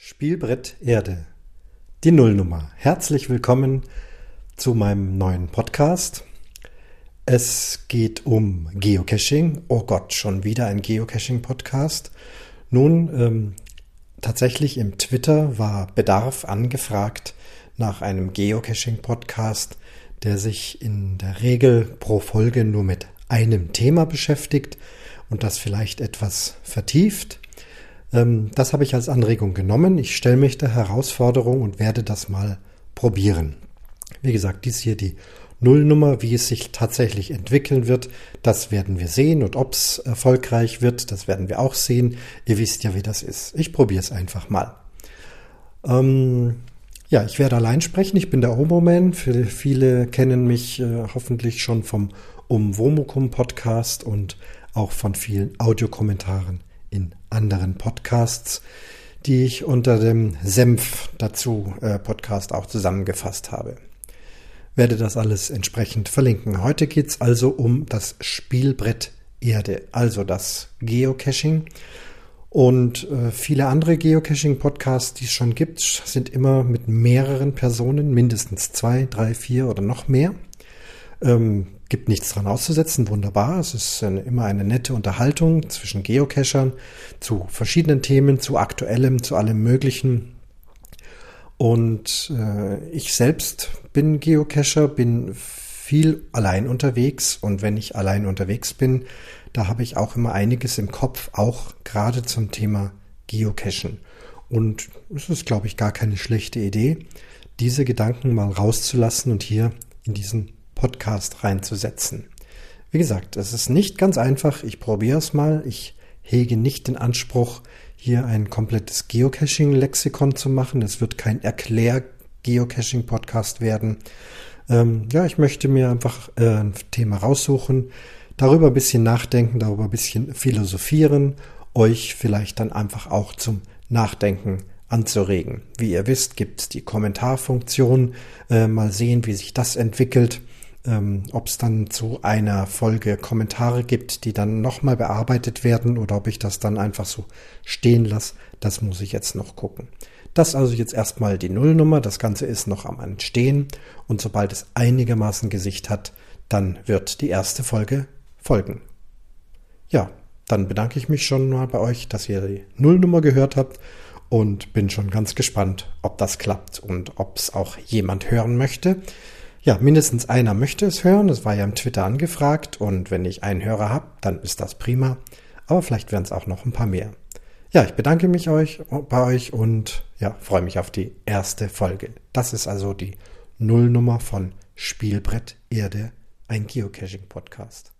Spielbrett Erde. Die Nullnummer. Herzlich willkommen zu meinem neuen Podcast. Es geht um Geocaching. Oh Gott, schon wieder ein Geocaching-Podcast. Nun, ähm, tatsächlich im Twitter war Bedarf angefragt nach einem Geocaching-Podcast, der sich in der Regel pro Folge nur mit einem Thema beschäftigt und das vielleicht etwas vertieft. Ähm, das habe ich als Anregung genommen. Ich stelle mich der Herausforderung und werde das mal probieren. Wie gesagt, dies hier die Nullnummer, wie es sich tatsächlich entwickeln wird, das werden wir sehen und ob es erfolgreich wird, das werden wir auch sehen. Ihr wisst ja, wie das ist. Ich probiere es einfach mal. Ähm, ja, ich werde allein sprechen. Ich bin der Omo-Man. Viele kennen mich äh, hoffentlich schon vom Umwomukum Podcast und auch von vielen Audiokommentaren in anderen Podcasts, die ich unter dem Senf dazu äh, Podcast auch zusammengefasst habe. Werde das alles entsprechend verlinken. Heute geht's also um das Spielbrett Erde, also das Geocaching. Und äh, viele andere Geocaching-Podcasts, die es schon gibt, sind immer mit mehreren Personen, mindestens zwei, drei, vier oder noch mehr. Ähm, gibt nichts dran auszusetzen, wunderbar. Es ist eine, immer eine nette Unterhaltung zwischen Geocachern zu verschiedenen Themen, zu aktuellem, zu allem Möglichen. Und äh, ich selbst bin Geocacher, bin viel allein unterwegs und wenn ich allein unterwegs bin, da habe ich auch immer einiges im Kopf, auch gerade zum Thema Geocachen. Und es ist, glaube ich, gar keine schlechte Idee, diese Gedanken mal rauszulassen und hier in diesen Podcast reinzusetzen. Wie gesagt, es ist nicht ganz einfach. Ich probiere es mal. Ich hege nicht den Anspruch, hier ein komplettes Geocaching-Lexikon zu machen. Es wird kein Erklär-Geocaching-Podcast werden. Ähm, ja, ich möchte mir einfach äh, ein Thema raussuchen, darüber ein bisschen nachdenken, darüber ein bisschen philosophieren, euch vielleicht dann einfach auch zum Nachdenken anzuregen. Wie ihr wisst, gibt es die Kommentarfunktion. Äh, mal sehen, wie sich das entwickelt ähm, ob es dann zu einer Folge Kommentare gibt, die dann nochmal bearbeitet werden oder ob ich das dann einfach so stehen lasse, das muss ich jetzt noch gucken. Das also jetzt erstmal die Nullnummer, das Ganze ist noch am Entstehen und sobald es einigermaßen Gesicht hat, dann wird die erste Folge folgen. Ja, dann bedanke ich mich schon mal bei euch, dass ihr die Nullnummer gehört habt und bin schon ganz gespannt, ob das klappt und ob es auch jemand hören möchte. Ja, mindestens einer möchte es hören. Das war ja im Twitter angefragt. Und wenn ich einen Hörer habe, dann ist das prima. Aber vielleicht werden es auch noch ein paar mehr. Ja, ich bedanke mich euch, bei euch und ja, freue mich auf die erste Folge. Das ist also die Nullnummer von Spielbrett Erde, ein Geocaching-Podcast.